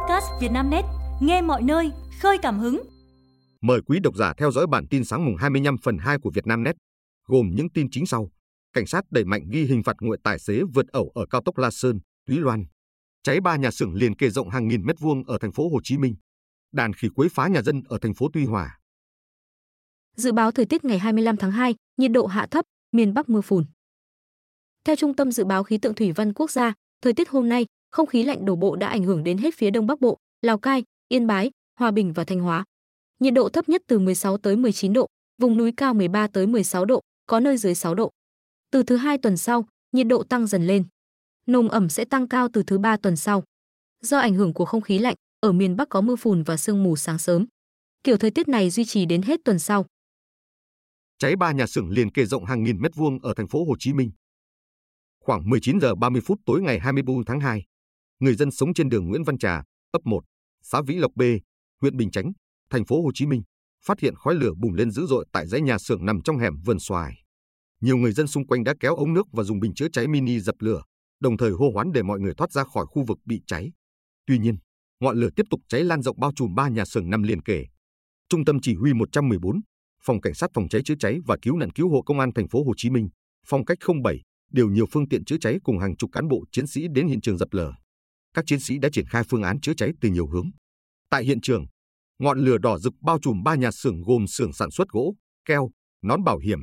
podcast Vietnamnet, nghe mọi nơi, khơi cảm hứng. Mời quý độc giả theo dõi bản tin sáng mùng 25 phần 2 của Vietnamnet, gồm những tin chính sau. Cảnh sát đẩy mạnh ghi hình phạt nguội tài xế vượt ẩu ở cao tốc La Sơn, Túy Loan. Cháy ba nhà xưởng liền kề rộng hàng nghìn mét vuông ở thành phố Hồ Chí Minh. Đàn khỉ quấy phá nhà dân ở thành phố Tuy Hòa. Dự báo thời tiết ngày 25 tháng 2, nhiệt độ hạ thấp, miền Bắc mưa phùn. Theo Trung tâm Dự báo Khí tượng Thủy văn Quốc gia, thời tiết hôm nay, không khí lạnh đổ bộ đã ảnh hưởng đến hết phía Đông Bắc Bộ, Lào Cai, Yên Bái, Hòa Bình và Thanh Hóa. Nhiệt độ thấp nhất từ 16 tới 19 độ, vùng núi cao 13 tới 16 độ, có nơi dưới 6 độ. Từ thứ hai tuần sau, nhiệt độ tăng dần lên. Nồm ẩm sẽ tăng cao từ thứ ba tuần sau. Do ảnh hưởng của không khí lạnh, ở miền Bắc có mưa phùn và sương mù sáng sớm. Kiểu thời tiết này duy trì đến hết tuần sau. Cháy ba nhà xưởng liền kề rộng hàng nghìn mét vuông ở thành phố Hồ Chí Minh. Khoảng 19 giờ 30 phút tối ngày 24 tháng 2, người dân sống trên đường Nguyễn Văn Trà, ấp 1, xã Vĩ Lộc B, huyện Bình Chánh, thành phố Hồ Chí Minh, phát hiện khói lửa bùng lên dữ dội tại dãy nhà xưởng nằm trong hẻm vườn xoài. Nhiều người dân xung quanh đã kéo ống nước và dùng bình chữa cháy mini dập lửa, đồng thời hô hoán để mọi người thoát ra khỏi khu vực bị cháy. Tuy nhiên, ngọn lửa tiếp tục cháy lan rộng bao trùm ba nhà xưởng nằm liền kề. Trung tâm chỉ huy 114, Phòng Cảnh sát phòng cháy chữa cháy và cứu nạn cứu hộ Công an thành phố Hồ Chí Minh, phong cách 07 đều nhiều phương tiện chữa cháy cùng hàng chục cán bộ chiến sĩ đến hiện trường dập lửa. Các chiến sĩ đã triển khai phương án chữa cháy từ nhiều hướng. Tại hiện trường, ngọn lửa đỏ rực bao trùm ba nhà xưởng gồm xưởng sản xuất gỗ, keo, nón bảo hiểm.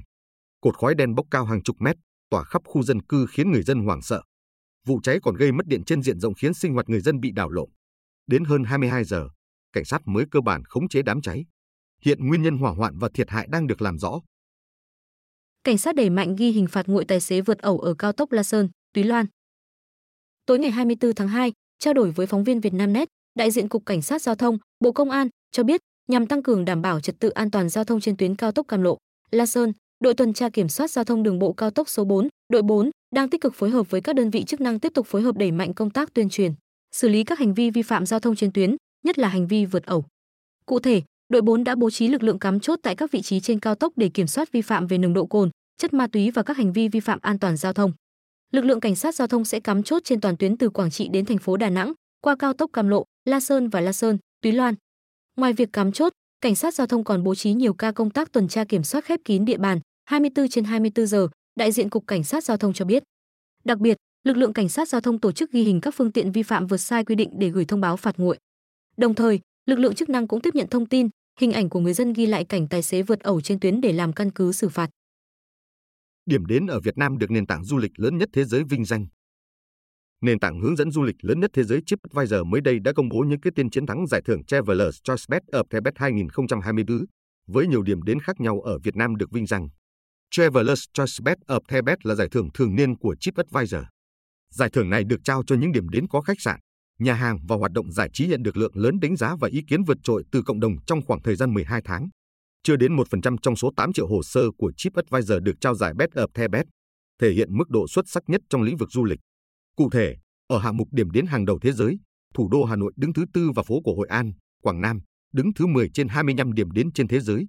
Cột khói đen bốc cao hàng chục mét, tỏa khắp khu dân cư khiến người dân hoảng sợ. Vụ cháy còn gây mất điện trên diện rộng khiến sinh hoạt người dân bị đảo lộn. Đến hơn 22 giờ, cảnh sát mới cơ bản khống chế đám cháy. Hiện nguyên nhân hỏa hoạn và thiệt hại đang được làm rõ. Cảnh sát đẩy mạnh ghi hình phạt nguội tài xế vượt ẩu ở cao tốc La Sơn, Túy Loan. Tối ngày 24 tháng 2, trao đổi với phóng viên Vietnamnet, đại diện Cục Cảnh sát Giao thông, Bộ Công an cho biết, nhằm tăng cường đảm bảo trật tự an toàn giao thông trên tuyến cao tốc Cam Lộ, La Sơn, đội tuần tra kiểm soát giao thông đường bộ cao tốc số 4, đội 4 đang tích cực phối hợp với các đơn vị chức năng tiếp tục phối hợp đẩy mạnh công tác tuyên truyền, xử lý các hành vi vi phạm giao thông trên tuyến, nhất là hành vi vượt ẩu. Cụ thể, đội 4 đã bố trí lực lượng cắm chốt tại các vị trí trên cao tốc để kiểm soát vi phạm về nồng độ cồn, chất ma túy và các hành vi vi phạm an toàn giao thông. Lực lượng cảnh sát giao thông sẽ cắm chốt trên toàn tuyến từ Quảng Trị đến thành phố Đà Nẵng, qua cao tốc Cam Lộ, La Sơn và La Sơn, Túy Loan. Ngoài việc cắm chốt, cảnh sát giao thông còn bố trí nhiều ca công tác tuần tra kiểm soát khép kín địa bàn 24 trên 24 giờ, đại diện cục cảnh sát giao thông cho biết. Đặc biệt, lực lượng cảnh sát giao thông tổ chức ghi hình các phương tiện vi phạm vượt sai quy định để gửi thông báo phạt nguội. Đồng thời, lực lượng chức năng cũng tiếp nhận thông tin, hình ảnh của người dân ghi lại cảnh tài xế vượt ẩu trên tuyến để làm căn cứ xử phạt. Điểm đến ở Việt Nam được nền tảng du lịch lớn nhất thế giới vinh danh. Nền tảng hướng dẫn du lịch lớn nhất thế giới TripAdvisor mới đây đã công bố những cái tên chiến thắng giải thưởng Travelers Choice Best of the Best 2024 với nhiều điểm đến khác nhau ở Việt Nam được vinh danh. Travelers Choice Best of the Best là giải thưởng thường niên của TripAdvisor. Giải thưởng này được trao cho những điểm đến có khách sạn, nhà hàng và hoạt động giải trí nhận được lượng lớn đánh giá và ý kiến vượt trội từ cộng đồng trong khoảng thời gian 12 tháng. Chưa đến 1% trong số 8 triệu hồ sơ của TripAdvisor được trao giải Best of the Best, thể hiện mức độ xuất sắc nhất trong lĩnh vực du lịch. Cụ thể, ở hạng mục điểm đến hàng đầu thế giới, thủ đô Hà Nội đứng thứ tư và phố cổ Hội An, Quảng Nam đứng thứ 10 trên 25 điểm đến trên thế giới.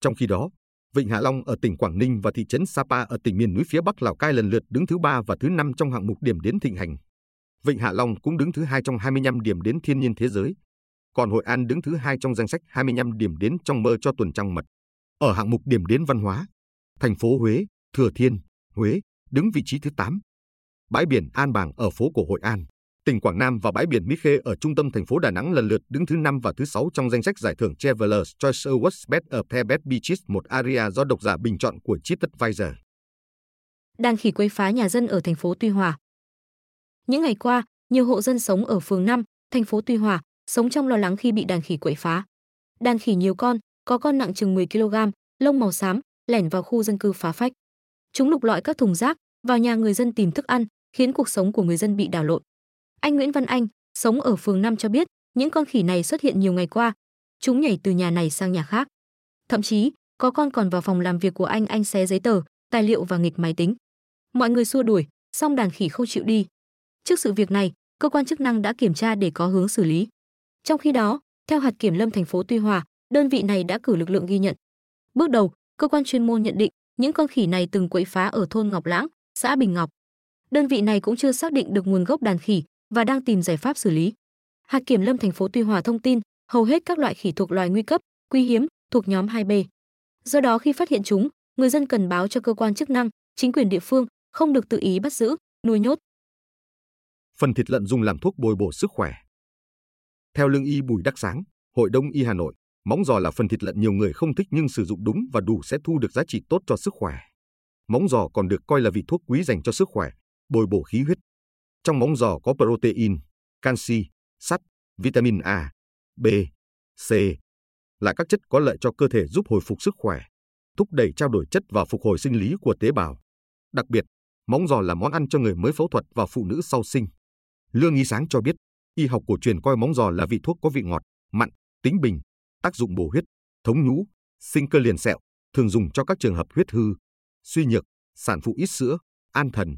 Trong khi đó, Vịnh Hạ Long ở tỉnh Quảng Ninh và thị trấn Sapa ở tỉnh miền núi phía Bắc Lào Cai lần lượt đứng thứ ba và thứ năm trong hạng mục điểm đến thịnh hành. Vịnh Hạ Long cũng đứng thứ hai trong 25 điểm đến thiên nhiên thế giới, còn Hội An đứng thứ hai trong danh sách 25 điểm đến trong mơ cho tuần trăng mật. Ở hạng mục điểm đến văn hóa, thành phố Huế, Thừa Thiên, Huế đứng vị trí thứ 8. Bãi biển An Bàng ở phố cổ Hội An, tỉnh Quảng Nam và bãi biển Mỹ Khê ở trung tâm thành phố Đà Nẵng lần lượt đứng thứ 5 và thứ 6 trong danh sách giải thưởng Travelers Choice Awards Best of the Best Beaches một area do độc giả bình chọn của TripAdvisor. Đàn khỉ quấy phá nhà dân ở thành phố Tuy Hòa. Những ngày qua, nhiều hộ dân sống ở phường 5, thành phố Tuy Hòa sống trong lo lắng khi bị đàn khỉ quậy phá. Đàn khỉ nhiều con, có con nặng chừng 10 kg, lông màu xám, lẻn vào khu dân cư phá phách. Chúng lục lọi các thùng rác, vào nhà người dân tìm thức ăn, khiến cuộc sống của người dân bị đảo lộn. Anh Nguyễn Văn Anh, sống ở phường 5 cho biết, những con khỉ này xuất hiện nhiều ngày qua. Chúng nhảy từ nhà này sang nhà khác. Thậm chí, có con còn vào phòng làm việc của anh anh xé giấy tờ, tài liệu và nghịch máy tính. Mọi người xua đuổi, song đàn khỉ không chịu đi. Trước sự việc này, cơ quan chức năng đã kiểm tra để có hướng xử lý. Trong khi đó, theo hạt kiểm lâm thành phố Tuy Hòa, đơn vị này đã cử lực lượng ghi nhận. Bước đầu, cơ quan chuyên môn nhận định những con khỉ này từng quậy phá ở thôn Ngọc Lãng, xã Bình Ngọc. Đơn vị này cũng chưa xác định được nguồn gốc đàn khỉ và đang tìm giải pháp xử lý. Hạt kiểm lâm thành phố Tuy Hòa thông tin, hầu hết các loại khỉ thuộc loài nguy cấp, quý hiếm thuộc nhóm 2B. Do đó khi phát hiện chúng, người dân cần báo cho cơ quan chức năng, chính quyền địa phương, không được tự ý bắt giữ, nuôi nhốt. Phần thịt lợn dùng làm thuốc bồi bổ sức khỏe. Theo lương y Bùi Đắc Sáng, Hội Đông y Hà Nội, móng giò là phần thịt lợn nhiều người không thích nhưng sử dụng đúng và đủ sẽ thu được giá trị tốt cho sức khỏe. Móng giò còn được coi là vị thuốc quý dành cho sức khỏe, bồi bổ khí huyết. Trong móng giò có protein, canxi, sắt, vitamin A, B, C là các chất có lợi cho cơ thể giúp hồi phục sức khỏe, thúc đẩy trao đổi chất và phục hồi sinh lý của tế bào. Đặc biệt, móng giò là món ăn cho người mới phẫu thuật và phụ nữ sau sinh. Lương Y Sáng cho biết, y học cổ truyền coi móng giò là vị thuốc có vị ngọt, mặn, tính bình, tác dụng bổ huyết, thống nhũ, sinh cơ liền sẹo, thường dùng cho các trường hợp huyết hư, suy nhược, sản phụ ít sữa, an thần.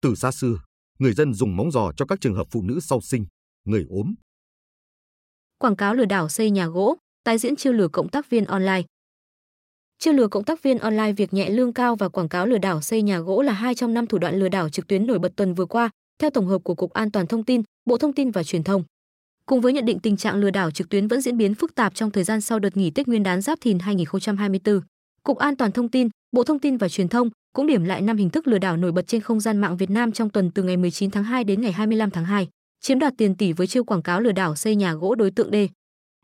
Từ xa xưa, người dân dùng móng giò cho các trường hợp phụ nữ sau sinh, người ốm. Quảng cáo lừa đảo xây nhà gỗ, tái diễn chiêu lừa cộng tác viên online. Chiêu lừa cộng tác viên online việc nhẹ lương cao và quảng cáo lừa đảo xây nhà gỗ là hai trong năm thủ đoạn lừa đảo trực tuyến nổi bật tuần vừa qua, theo tổng hợp của Cục An toàn thông tin, Bộ Thông tin và Truyền thông. Cùng với nhận định tình trạng lừa đảo trực tuyến vẫn diễn biến phức tạp trong thời gian sau đợt nghỉ Tết Nguyên đán Giáp Thìn 2024, Cục An toàn thông tin, Bộ Thông tin và Truyền thông cũng điểm lại năm hình thức lừa đảo nổi bật trên không gian mạng Việt Nam trong tuần từ ngày 19 tháng 2 đến ngày 25 tháng 2, chiếm đoạt tiền tỷ với chiêu quảng cáo lừa đảo xây nhà gỗ đối tượng D.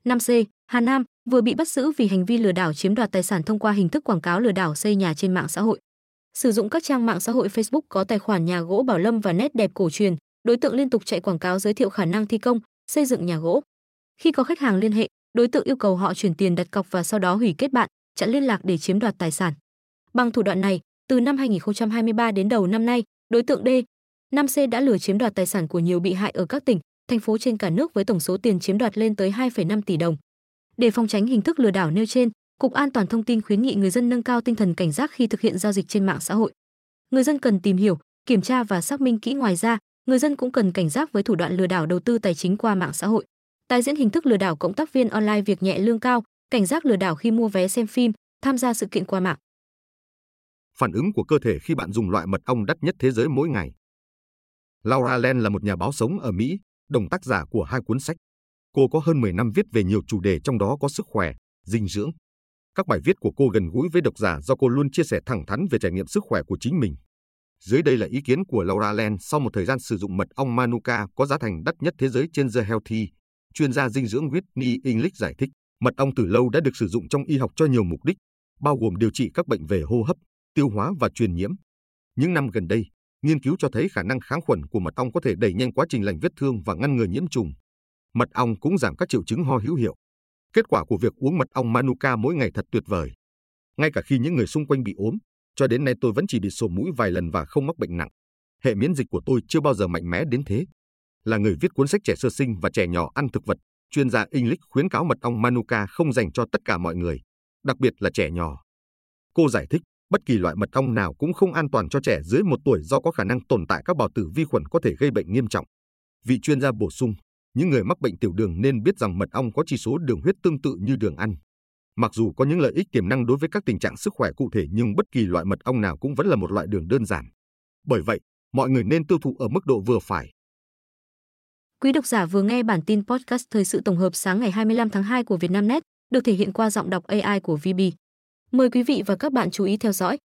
5C, Hà Nam vừa bị bắt giữ vì hành vi lừa đảo chiếm đoạt tài sản thông qua hình thức quảng cáo lừa đảo xây nhà trên mạng xã hội. Sử dụng các trang mạng xã hội Facebook có tài khoản nhà gỗ Bảo Lâm và nét đẹp cổ truyền, đối tượng liên tục chạy quảng cáo giới thiệu khả năng thi công, xây dựng nhà gỗ. Khi có khách hàng liên hệ, đối tượng yêu cầu họ chuyển tiền đặt cọc và sau đó hủy kết bạn, chặn liên lạc để chiếm đoạt tài sản. Bằng thủ đoạn này, từ năm 2023 đến đầu năm nay, đối tượng D, 5C đã lừa chiếm đoạt tài sản của nhiều bị hại ở các tỉnh, thành phố trên cả nước với tổng số tiền chiếm đoạt lên tới 2,5 tỷ đồng. Để phòng tránh hình thức lừa đảo nêu trên, Cục An toàn thông tin khuyến nghị người dân nâng cao tinh thần cảnh giác khi thực hiện giao dịch trên mạng xã hội. Người dân cần tìm hiểu, kiểm tra và xác minh kỹ ngoài ra, người dân cũng cần cảnh giác với thủ đoạn lừa đảo đầu tư tài chính qua mạng xã hội. Tái diễn hình thức lừa đảo cộng tác viên online việc nhẹ lương cao, cảnh giác lừa đảo khi mua vé xem phim, tham gia sự kiện qua mạng. Phản ứng của cơ thể khi bạn dùng loại mật ong đắt nhất thế giới mỗi ngày. Laura Len là một nhà báo sống ở Mỹ, đồng tác giả của hai cuốn sách. Cô có hơn 10 năm viết về nhiều chủ đề trong đó có sức khỏe, dinh dưỡng. Các bài viết của cô gần gũi với độc giả do cô luôn chia sẻ thẳng thắn về trải nghiệm sức khỏe của chính mình. Dưới đây là ý kiến của Laura Len sau một thời gian sử dụng mật ong Manuka có giá thành đắt nhất thế giới trên The Healthy. Chuyên gia dinh dưỡng Whitney English giải thích, mật ong từ lâu đã được sử dụng trong y học cho nhiều mục đích, bao gồm điều trị các bệnh về hô hấp, tiêu hóa và truyền nhiễm. Những năm gần đây, nghiên cứu cho thấy khả năng kháng khuẩn của mật ong có thể đẩy nhanh quá trình lành vết thương và ngăn ngừa nhiễm trùng. Mật ong cũng giảm các triệu chứng ho hữu hiệu. Kết quả của việc uống mật ong Manuka mỗi ngày thật tuyệt vời. Ngay cả khi những người xung quanh bị ốm, cho đến nay tôi vẫn chỉ bị sổ mũi vài lần và không mắc bệnh nặng. Hệ miễn dịch của tôi chưa bao giờ mạnh mẽ đến thế. Là người viết cuốn sách trẻ sơ sinh và trẻ nhỏ ăn thực vật, chuyên gia English khuyến cáo mật ong Manuka không dành cho tất cả mọi người, đặc biệt là trẻ nhỏ. Cô giải thích, bất kỳ loại mật ong nào cũng không an toàn cho trẻ dưới một tuổi do có khả năng tồn tại các bào tử vi khuẩn có thể gây bệnh nghiêm trọng. Vị chuyên gia bổ sung, những người mắc bệnh tiểu đường nên biết rằng mật ong có chỉ số đường huyết tương tự như đường ăn. Mặc dù có những lợi ích tiềm năng đối với các tình trạng sức khỏe cụ thể nhưng bất kỳ loại mật ong nào cũng vẫn là một loại đường đơn giản. Bởi vậy, mọi người nên tiêu thụ ở mức độ vừa phải. Quý độc giả vừa nghe bản tin podcast thời sự tổng hợp sáng ngày 25 tháng 2 của Vietnamnet, được thể hiện qua giọng đọc AI của VB. Mời quý vị và các bạn chú ý theo dõi.